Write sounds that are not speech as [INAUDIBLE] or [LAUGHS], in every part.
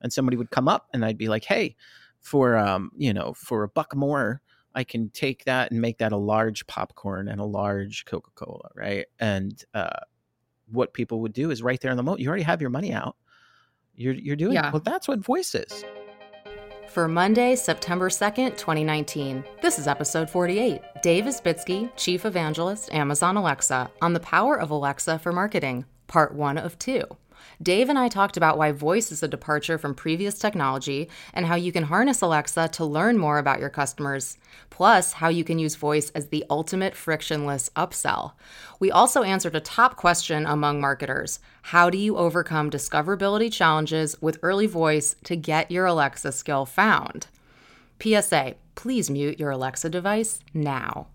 and somebody would come up and I'd be like, "Hey, for um, you know, for a buck more, I can take that and make that a large popcorn and a large Coca Cola, right?" And uh, what people would do is right there in the moment, you already have your money out. You're you're doing yeah. well. That's what voice is. For Monday, September 2nd, 2019, this is episode 48. Dave Isbitski, Chief Evangelist, Amazon Alexa, on the power of Alexa for marketing, part one of two. Dave and I talked about why voice is a departure from previous technology and how you can harness Alexa to learn more about your customers, plus, how you can use voice as the ultimate frictionless upsell. We also answered a top question among marketers How do you overcome discoverability challenges with early voice to get your Alexa skill found? PSA Please mute your Alexa device now.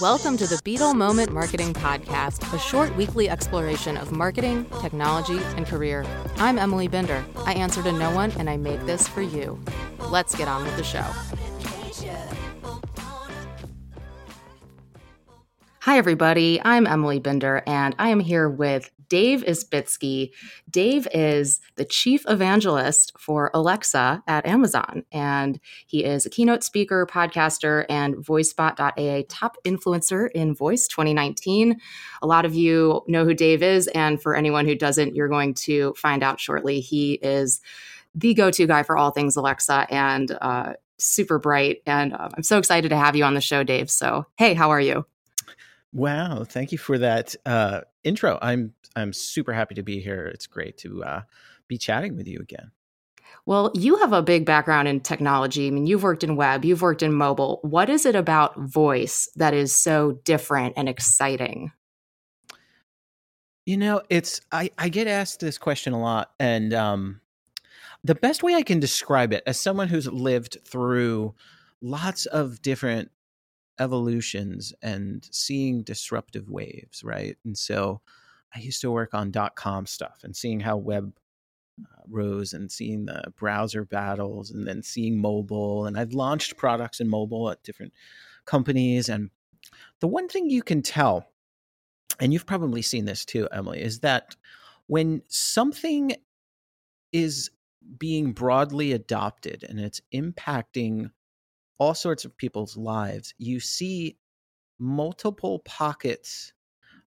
Welcome to the Beetle Moment Marketing Podcast, a short weekly exploration of marketing, technology, and career. I'm Emily Binder. I answer to no one, and I make this for you. Let's get on with the show. Hi, everybody. I'm Emily Binder, and I am here with Dave Isbitski. Dave is the chief evangelist for Alexa at Amazon, and he is a keynote speaker, podcaster, and Voicebot.ai top influencer in Voice 2019. A lot of you know who Dave is, and for anyone who doesn't, you're going to find out shortly. He is the go-to guy for all things Alexa and uh, super bright. And uh, I'm so excited to have you on the show, Dave. So, hey, how are you? Wow, thank you for that uh, intro. I'm I'm super happy to be here. It's great to uh, be chatting with you again. Well, you have a big background in technology. I mean, you've worked in web, you've worked in mobile. What is it about voice that is so different and exciting? You know, it's I, I get asked this question a lot, and um, the best way I can describe it as someone who's lived through lots of different evolutions and seeing disruptive waves, right? And so I used to work on dot com stuff and seeing how web uh, rose and seeing the browser battles and then seeing mobile. And I've launched products in mobile at different companies. And the one thing you can tell, and you've probably seen this too, Emily, is that when something is being broadly adopted and it's impacting all sorts of people's lives, you see multiple pockets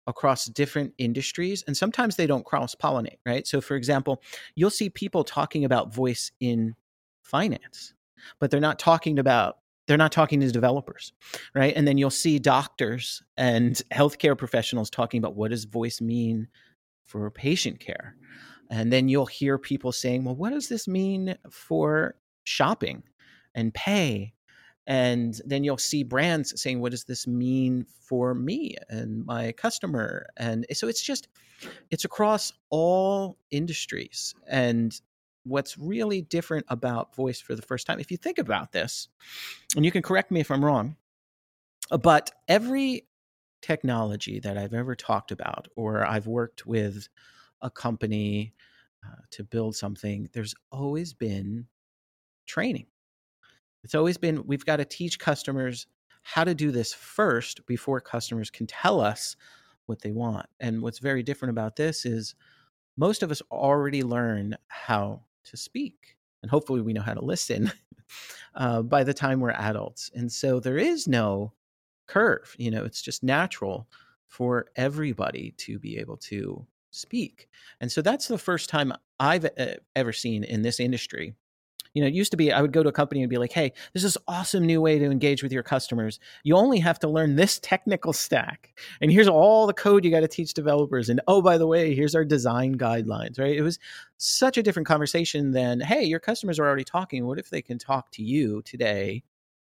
across different industries and sometimes they don't cross pollinate right? So for example you'll see people talking about voice in finance but they're not talking about they're not talking to developers right? And then you'll see doctors and [LAUGHS] healthcare professionals talking about what does voice mean for patient care. And then you'll hear people saying well what does this mean for shopping and pay and then you'll see brands saying what does this mean for me and my customer? And so it's just it's across all industries. And what's really different about voice for the first time if you think about this and you can correct me if i'm wrong but every technology that i've ever talked about or i've worked with a company uh, to build something there's always been training it's always been we've got to teach customers how to do this first before customers can tell us what they want. And what's very different about this is most of us already learn how to speak, and hopefully we know how to listen [LAUGHS] uh, by the time we're adults. And so there is no curve. You know, it's just natural for everybody to be able to speak. And so that's the first time I've uh, ever seen in this industry you know, it used to be I would go to a company and be like, hey, this is awesome new way to engage with your customers. You only have to learn this technical stack. And here's all the code you got to teach developers. And oh, by the way, here's our design guidelines, right? It was such a different conversation than, hey, your customers are already talking. What if they can talk to you today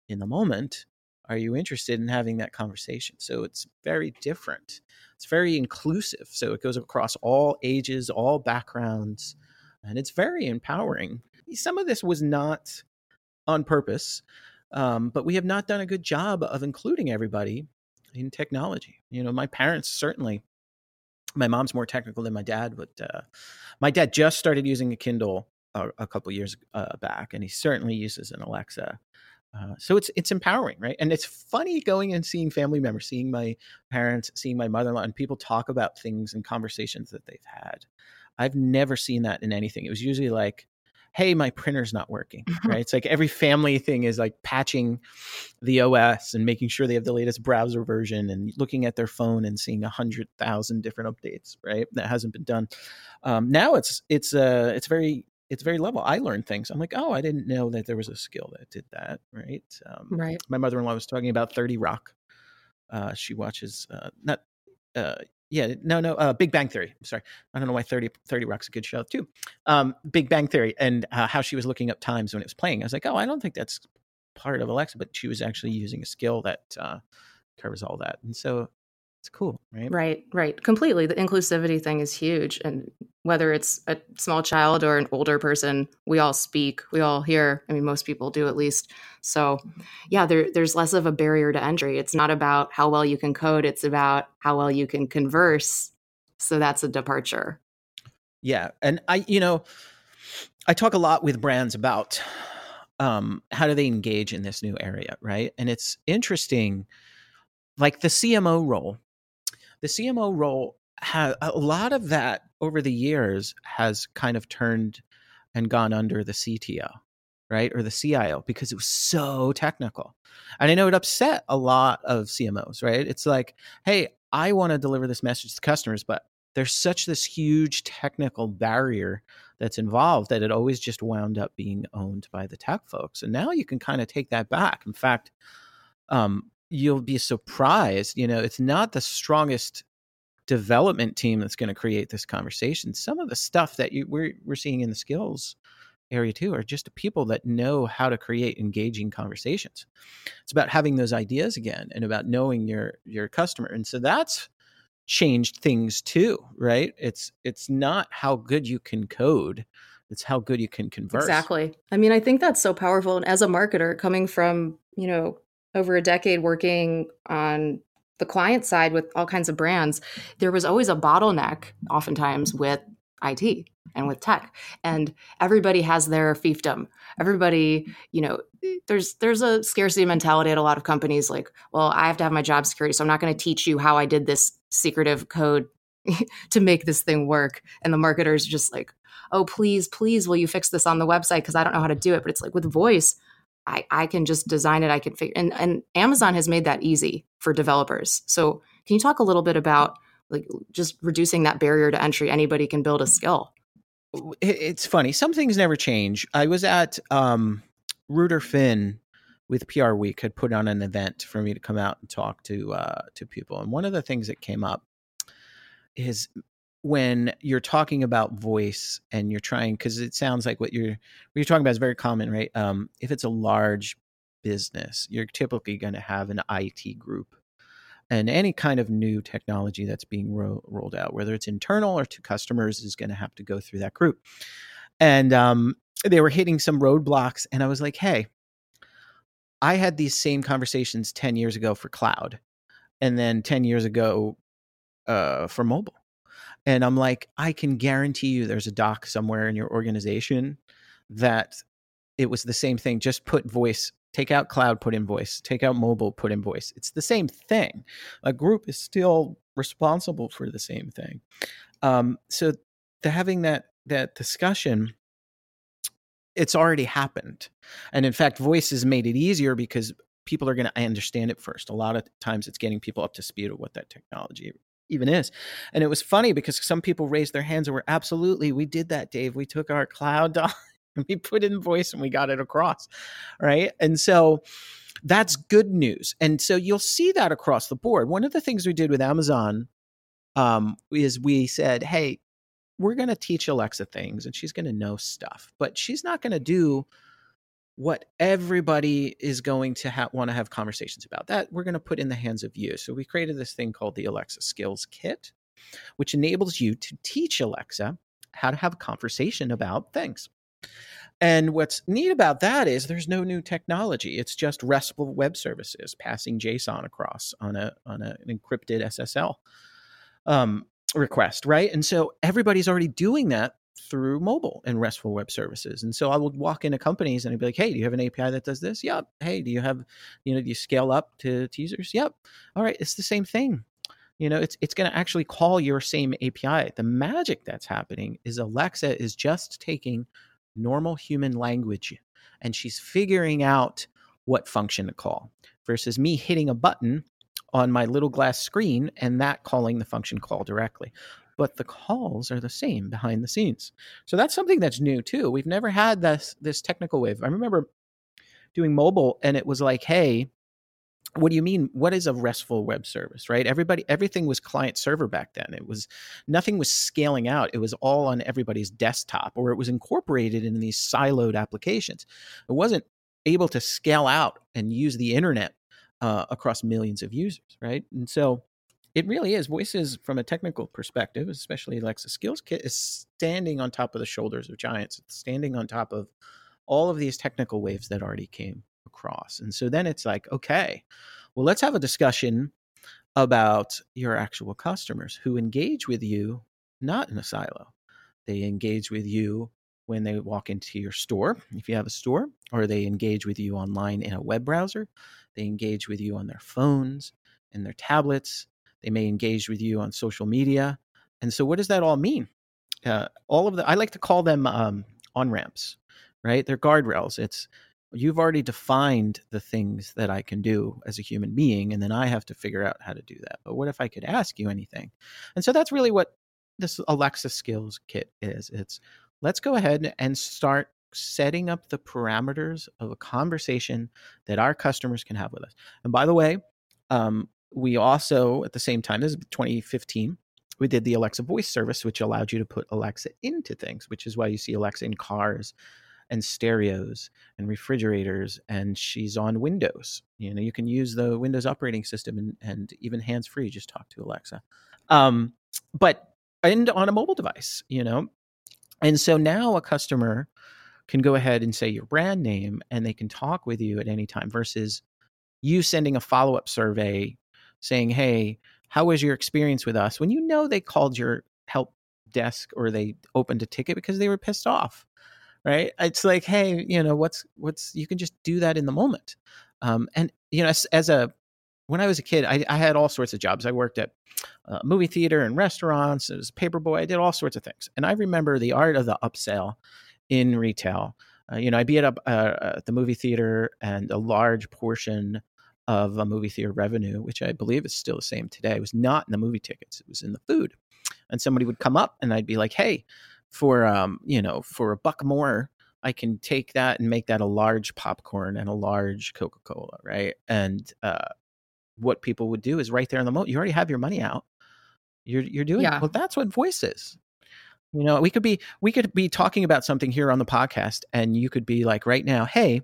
in the moment? Are you interested in having that conversation? So it's very different. It's very inclusive. So it goes across all ages, all backgrounds, and it's very empowering some of this was not on purpose, um, but we have not done a good job of including everybody in technology. You know, my parents certainly. My mom's more technical than my dad, but uh, my dad just started using a Kindle a, a couple years uh, back, and he certainly uses an Alexa. Uh, so it's it's empowering, right? And it's funny going and seeing family members, seeing my parents, seeing my mother-in-law, and people talk about things and conversations that they've had. I've never seen that in anything. It was usually like, "Hey, my printer's not working." right? It's like every family thing is like patching the OS and making sure they have the latest browser version and looking at their phone and seeing a hundred thousand different updates. Right? That hasn't been done. Um, now it's it's uh it's very it's very level. I learned things. I'm like, oh, I didn't know that there was a skill that did that. Right. Um, right. My mother in law was talking about 30 Rock. Uh, she watches uh, not. Uh, yeah, no, no. Uh, Big Bang Theory. I'm sorry, I don't know why 30, 30 Rock's a good show too. Um, Big Bang Theory and uh, how she was looking up times when it was playing. I was like, oh, I don't think that's part of Alexa, but she was actually using a skill that uh, covers all that. And so it's cool, right? Right, right. Completely. The inclusivity thing is huge. And whether it's a small child or an older person, we all speak, we all hear. I mean, most people do at least. So, yeah, there, there's less of a barrier to entry. It's not about how well you can code, it's about how well you can converse. So, that's a departure. Yeah. And I, you know, I talk a lot with brands about um, how do they engage in this new area, right? And it's interesting, like the CMO role the CMO role has a lot of that over the years has kind of turned and gone under the CTO, right? Or the CIO because it was so technical. And I know it upset a lot of CMOs, right? It's like, hey, I want to deliver this message to customers, but there's such this huge technical barrier that's involved that it always just wound up being owned by the tech folks. And now you can kind of take that back. In fact, um, you'll be surprised. You know, it's not the strongest development team that's going to create this conversation. Some of the stuff that you, we're we're seeing in the skills area too are just people that know how to create engaging conversations. It's about having those ideas again and about knowing your your customer. And so that's changed things too, right? It's it's not how good you can code. It's how good you can converse. Exactly. I mean, I think that's so powerful. And as a marketer coming from, you know, over a decade working on the client side with all kinds of brands, there was always a bottleneck, oftentimes with IT and with tech. And everybody has their fiefdom. Everybody, you know, there's there's a scarcity mentality at a lot of companies. Like, well, I have to have my job security, so I'm not going to teach you how I did this secretive code [LAUGHS] to make this thing work. And the marketers just like, oh, please, please, will you fix this on the website? Because I don't know how to do it. But it's like with voice, I, I can just design it. I can figure and, and Amazon has made that easy for developers. So can you talk a little bit about like just reducing that barrier to entry? Anybody can build a skill. It's funny. Some things never change. I was at um, Ruder Finn with PR Week had put on an event for me to come out and talk to uh, to people, and one of the things that came up is when you're talking about voice and you're trying because it sounds like what you're what you're talking about is very common right? Um, if it's a large business you're typically going to have an it group and any kind of new technology that's being ro- rolled out whether it's internal or to customers is going to have to go through that group. And um, they were hitting some roadblocks and i was like hey i had these same conversations 10 years ago for cloud and then 10 years ago uh, for mobile and I'm like, I can guarantee you there's a doc somewhere in your organization that it was the same thing. Just put voice, take out cloud, put in voice, take out mobile, put in voice. It's the same thing. A group is still responsible for the same thing. Um, so the having that that discussion, it's already happened. And in fact, voice has made it easier because people are going to understand it first. A lot of times it's getting people up to speed of what that technology even is. And it was funny because some people raised their hands and were absolutely, we did that, Dave. We took our cloud [LAUGHS] and we put in voice and we got it across. Right. And so that's good news. And so you'll see that across the board. One of the things we did with Amazon um, is we said, hey, we're going to teach Alexa things and she's going to know stuff, but she's not going to do what everybody is going to ha- want to have conversations about. That we're going to put in the hands of you. So we created this thing called the Alexa Skills Kit, which enables you to teach Alexa how to have a conversation about things. And what's neat about that is there's no new technology. It's just RESTful web services passing JSON across on a on a, an encrypted SSL um, request, right? And so everybody's already doing that through mobile and RESTful web services. And so I would walk into companies and I'd be like, "Hey, do you have an API that does this?" Yep. Hey, do you have, you know, do you scale up to teasers? Yep. All right, it's the same thing. You know, it's it's going to actually call your same API. The magic that's happening is Alexa is just taking normal human language and she's figuring out what function to call versus me hitting a button on my little glass screen and that calling the function call directly but the calls are the same behind the scenes. So that's something that's new too. We've never had this this technical wave. I remember doing mobile and it was like, hey, what do you mean? What is a restful web service? Right? Everybody everything was client server back then. It was nothing was scaling out. It was all on everybody's desktop or it was incorporated in these siloed applications. It wasn't able to scale out and use the internet uh, across millions of users right? And so it really is. Voices, from a technical perspective, especially Alexa Skills Kit, is standing on top of the shoulders of giants. It's standing on top of all of these technical waves that already came across. And so then it's like, okay, well, let's have a discussion about your actual customers who engage with you not in a silo. They engage with you when they walk into your store, if you have a store, or they engage with you online in a web browser. They engage with you on their phones and their tablets they may engage with you on social media. And so, what does that all mean? Uh, all of the, I like to call them um, on ramps, right? They're guardrails. It's, you've already defined the things that I can do as a human being, and then I have to figure out how to do that. But what if I could ask you anything? And so that's really what this Alexa Skills Kit is. It's let's go ahead and start setting up the parameters of a conversation that our customers can have with us. And by the way, um, we also, at the same time, this is 2015, we did the Alexa voice service, which allowed you to put Alexa into things, which is why you see Alexa in cars and stereos and refrigerators, and she's on Windows. You know, you can use the Windows operating system and, and even hands free, just talk to Alexa. Um, but and on a mobile device, you know. And so now a customer can go ahead and say your brand name and they can talk with you at any time versus you sending a follow up survey saying, Hey, how was your experience with us? When you know they called your help desk or they opened a ticket because they were pissed off. Right. It's like, hey, you know, what's what's you can just do that in the moment. Um, and you know, as, as a when I was a kid, I, I, had all sorts of jobs. I worked at uh, movie theater and restaurants. As a paperboy. I did all sorts of things. And I remember the art of the upsell in retail. Uh, you know, I'd be at, a, uh, at the movie theater, and a large portion of a movie theater revenue, which I believe is still the same today, was not in the movie tickets; it was in the food. And somebody would come up, and I'd be like, "Hey, for um, you know, for a buck more, I can take that and make that a large popcorn and a large Coca Cola, right?" And uh, what people would do is right there in the moment, you already have your money out. You're you're doing yeah. well. That's what voice is. You know, we could be we could be talking about something here on the podcast, and you could be like right now, hey,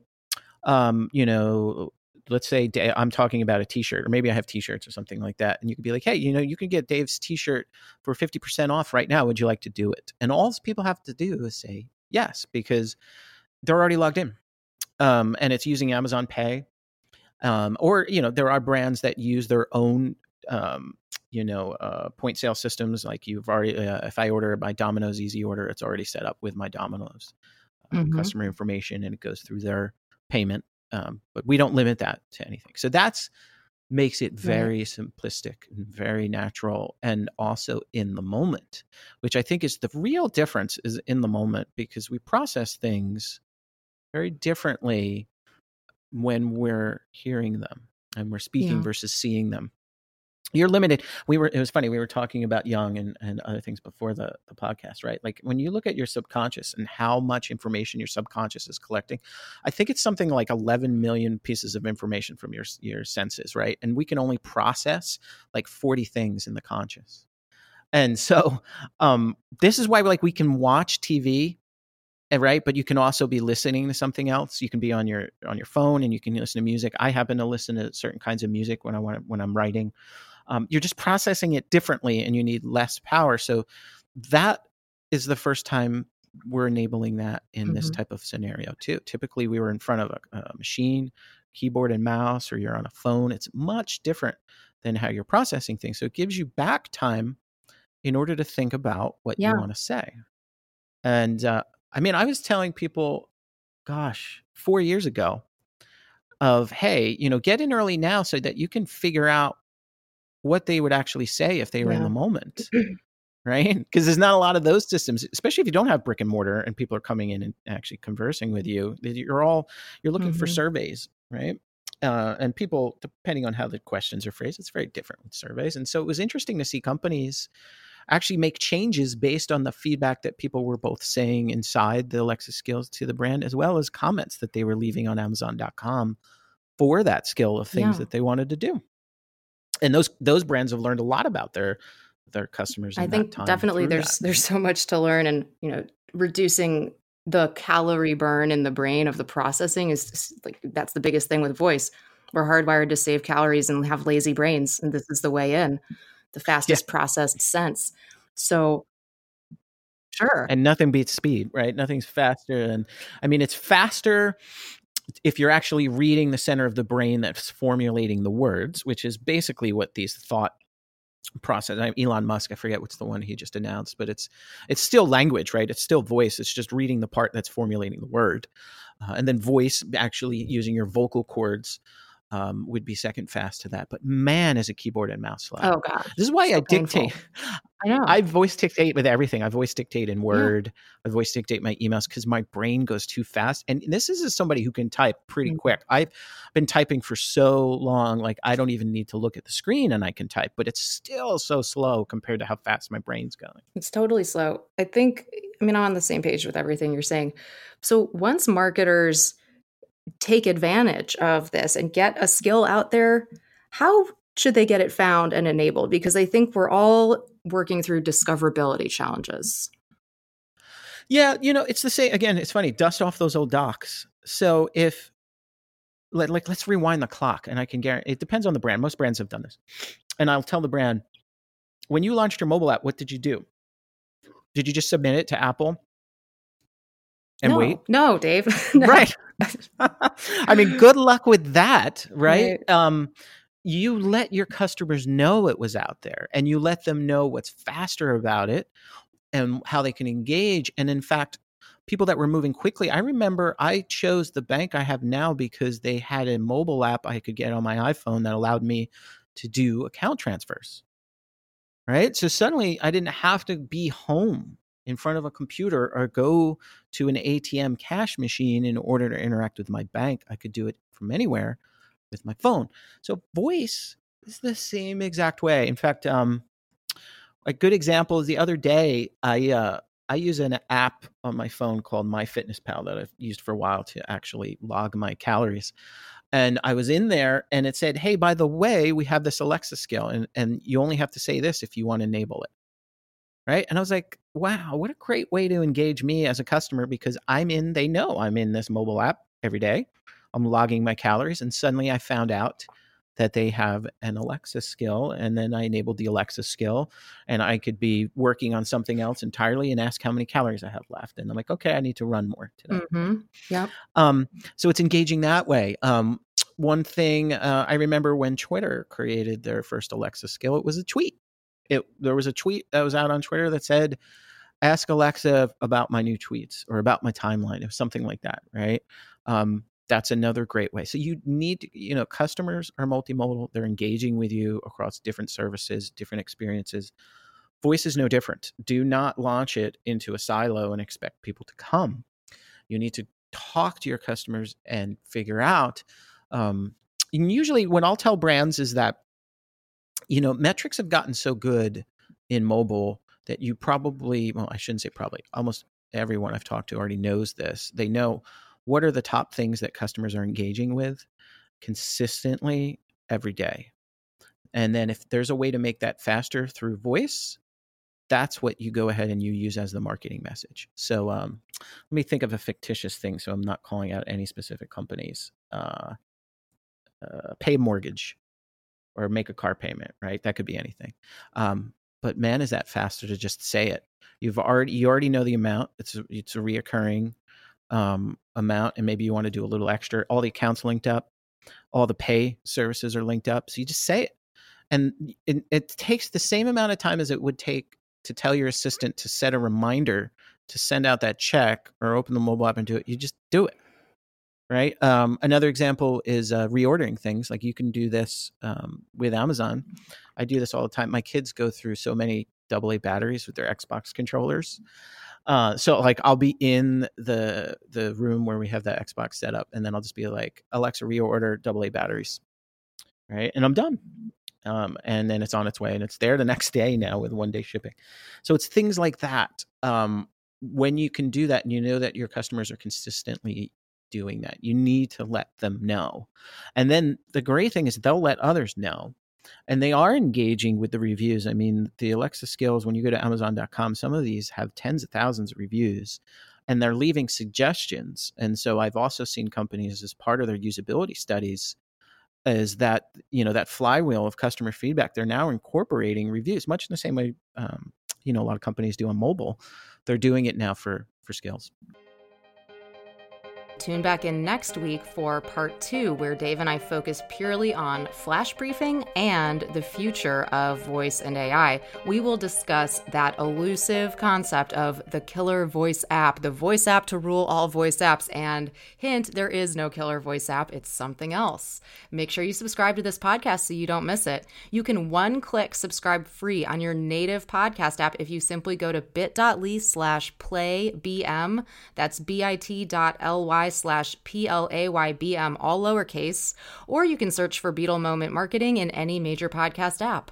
um, you know, let's say I'm talking about a t-shirt or maybe I have t-shirts or something like that. And you could be like, Hey, you know, you can get Dave's t-shirt for 50% off right now. Would you like to do it? And all people have to do is say yes, because they're already logged in. Um, and it's using Amazon pay. Um, or, you know, there are brands that use their own, um, you know, uh, point sale systems. Like you've already, uh, if I order my Domino's easy order, it's already set up with my Domino's uh, mm-hmm. customer information and it goes through their payment um, but we don't limit that to anything. So that's makes it very right. simplistic and very natural and also in the moment, which I think is the real difference is in the moment because we process things very differently when we're hearing them and we're speaking yeah. versus seeing them you're limited. We were it was funny we were talking about young and, and other things before the, the podcast right? Like when you look at your subconscious and how much information your subconscious is collecting i think it's something like 11 million pieces of information from your your senses right? And we can only process like 40 things in the conscious. And so [LAUGHS] um this is why like we can watch tv eh, right? But you can also be listening to something else. You can be on your on your phone and you can listen to music. I happen to listen to certain kinds of music when i want when i'm writing um, you're just processing it differently and you need less power. So that is the first time we're enabling that in mm-hmm. this type of scenario too. Typically, we were in front of a, a, machine, keyboard and mouse, or you're on a phone. It's much different than how you're processing things. So it gives you back time in order to think about what yeah. you want to say. And uh, I mean, I was telling people, gosh, four years ago, of hey, you know, get in early now so that you can figure out what they would actually say if they were yeah. in the moment. [CLEARS THROAT] right? Because there's not a lot of those systems, especially if you don't have brick and mortar and people are coming in and actually conversing with you. You're all you're looking mm-hmm. for surveys, right? Uh, and people, depending on how the questions are phrased, it's very different with surveys. And so it was interesting to see companies actually make changes based on the feedback that people were both saying inside the Alexa skills to the brand, as well as comments that they were leaving on Amazon.com for that skill of things yeah. that they wanted to do. And those those brands have learned a lot about their their customers. I think definitely there's that. there's so much to learn, and you know, reducing the calorie burn in the brain of the processing is like that's the biggest thing with voice. We're hardwired to save calories and have lazy brains, and this is the way in, the fastest yeah. processed sense. So Sure. And nothing beats speed, right? Nothing's faster than, I mean, it's faster if you're actually reading the center of the brain that's formulating the words, which is basically what these thought process elon musk i forget what's the one he just announced but it's it's still language right? It's still voice. It's just reading the part that's formulating the word uh, and then voice actually using your vocal cords um, would be second fast to that. But man, is a keyboard and mouse slow. Oh god, this is why so I painful. dictate. [LAUGHS] I know. I voice dictate with everything. I voice dictate in Word. Yeah. I voice dictate my emails because my brain goes too fast. And this is as somebody who can type pretty mm-hmm. quick. I've been typing for so long, like I don't even need to look at the screen and I can type. But it's still so slow compared to how fast my brain's going. It's totally slow. I think. I mean, I'm on the same page with everything you're saying. So once marketers take advantage of this and get a skill out there, how should they get it found and enabled? Because I think we're all working through discoverability challenges. Yeah, you know, it's the same. Again, it's funny. Dust off those old docs. So if like, like let's rewind the clock, and I can guarantee it depends on the brand. Most brands have done this, and I'll tell the brand when you launched your mobile app, what did you do? Did you just submit it to Apple and no, wait? No, Dave. [LAUGHS] no. Right. [LAUGHS] I mean, good luck with that, right? right? Um, you let your customers know it was out there and you let them know what's faster about it and how they can engage. And in fact, people that were moving quickly, I remember I chose the bank I have now because they had a mobile app I could get on my iPhone that allowed me to do account transfers. Right. So suddenly I didn't have to be home in front of a computer or go to an ATM cash machine in order to interact with my bank. I could do it from anywhere with my phone. So voice is the same exact way. In fact, um, a good example is the other day I uh, I use an app on my phone called MyFitnessPal that I've used for a while to actually log my calories. And I was in there and it said, Hey, by the way, we have this Alexa skill and, and you only have to say this if you want to enable it right? And i was like wow what a great way to engage me as a customer because i'm in they know i'm in this mobile app every day. I'm logging my calories and suddenly i found out that they have an alexa skill and then i enabled the alexa skill and i could be working on something else entirely and ask how many calories i have left. And i'm like okay i need to run more today. Mm-hmm. yeah um, so it's engaging that way. Um, one thing uh, i remember when twitter created their first alexa skill it was a tweet it there was a tweet that was out on Twitter that said, "Ask Alexa about my new tweets or about my timeline," or something like that, right? Um, that's another great way. So you need, to, you know, customers are multimodal. They're engaging with you across different services, different experiences. Voice is no different. Do not launch it into a silo and expect people to come. You need to talk to your customers and figure out. Um, and usually, what I'll tell brands is that you know, metrics have gotten so good in mobile that you probably, well, I shouldn't say probably, almost everyone I've talked to already knows this. They know what are the top things that customers are engaging with consistently every day. And then if there's a way to make that faster through voice, that's what you go ahead and you use as the marketing message. So um, let me think of a fictitious thing. So I'm not calling out any specific companies. Uh, uh, pay mortgage or make a car payment, right? That could be anything. Um, but man, is that faster to just say it? You've already you already know the amount. It's a, it's a reoccurring um, amount, and maybe you want to do a little extra. All the accounts linked up, all the pay services are linked up. So you just say it, and it, it takes the same amount of time as it would take to tell your assistant to set a reminder to send out that check or open the mobile app and do it, you just do it. Right. Um, another example is uh, reordering things. Like you can do this um, with Amazon. I do this all the time. My kids go through so many AA batteries with their Xbox controllers. Uh, so like I'll be in the the room where we have that Xbox set up, and then I'll just be like, Alexa, reorder AA batteries, right? And I'm done. Um, and then it's on its way, and it's there the next [LAUGHS] day now with one day shipping. So it's things like that. Um, when you can do that, and you know that your customers are consistently doing that, you need to let them know. And then the great thing is they'll let others know and they are engaging with the reviews. I mean, the Alexa skills, when you go to Amazon.com, some of these have tens of thousands of reviews and they're leaving suggestions. And so I've also seen companies as part of their usability studies is that you know that flywheel of customer feedback they're now incorporating reviews much in the same way um, you know a lot of companies do on mobile they're doing it now for for skills Tune back in next week for part two, where Dave and I focus purely on flash briefing and the future of voice and AI. We will discuss that elusive concept of the killer voice app, the voice app to rule all voice apps. And hint, there is no killer voice app, it's something else. Make sure you subscribe to this podcast so you don't miss it. You can one click subscribe free on your native podcast app if you simply go to bit.ly slash playbm. That's bit.ly slash P-L-A-Y-B-M, all lowercase, or you can search for Beetle Moment Marketing in any major podcast app.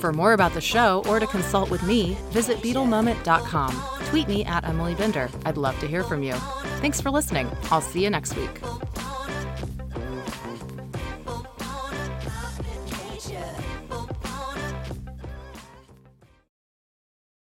For more about the show or to consult with me, visit BeetleMoment.com. Tweet me at Emily Binder. I'd love to hear from you. Thanks for listening. I'll see you next week.